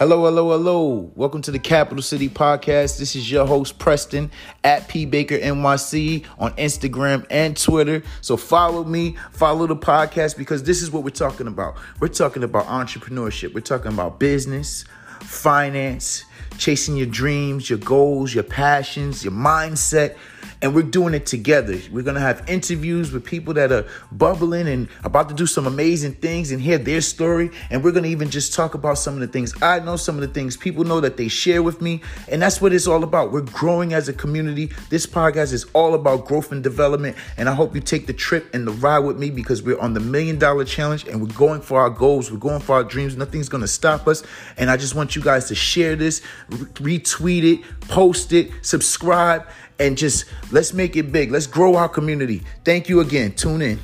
Hello, hello, hello. Welcome to the Capital City Podcast. This is your host, Preston, at P Baker NYC on Instagram and Twitter. So follow me, follow the podcast because this is what we're talking about. We're talking about entrepreneurship, we're talking about business, finance, chasing your dreams, your goals, your passions, your mindset and we're doing it together. We're gonna have interviews with people that are bubbling and about to do some amazing things and hear their story. And we're gonna even just talk about some of the things I know, some of the things people know that they share with me. And that's what it's all about. We're growing as a community. This podcast is all about growth and development. And I hope you take the trip and the ride with me because we're on the million dollar challenge and we're going for our goals. We're going for our dreams. Nothing's gonna stop us. And I just want you guys to share this, retweet it, post it, subscribe and just let's make it big. Let's grow our community. Thank you again. Tune in.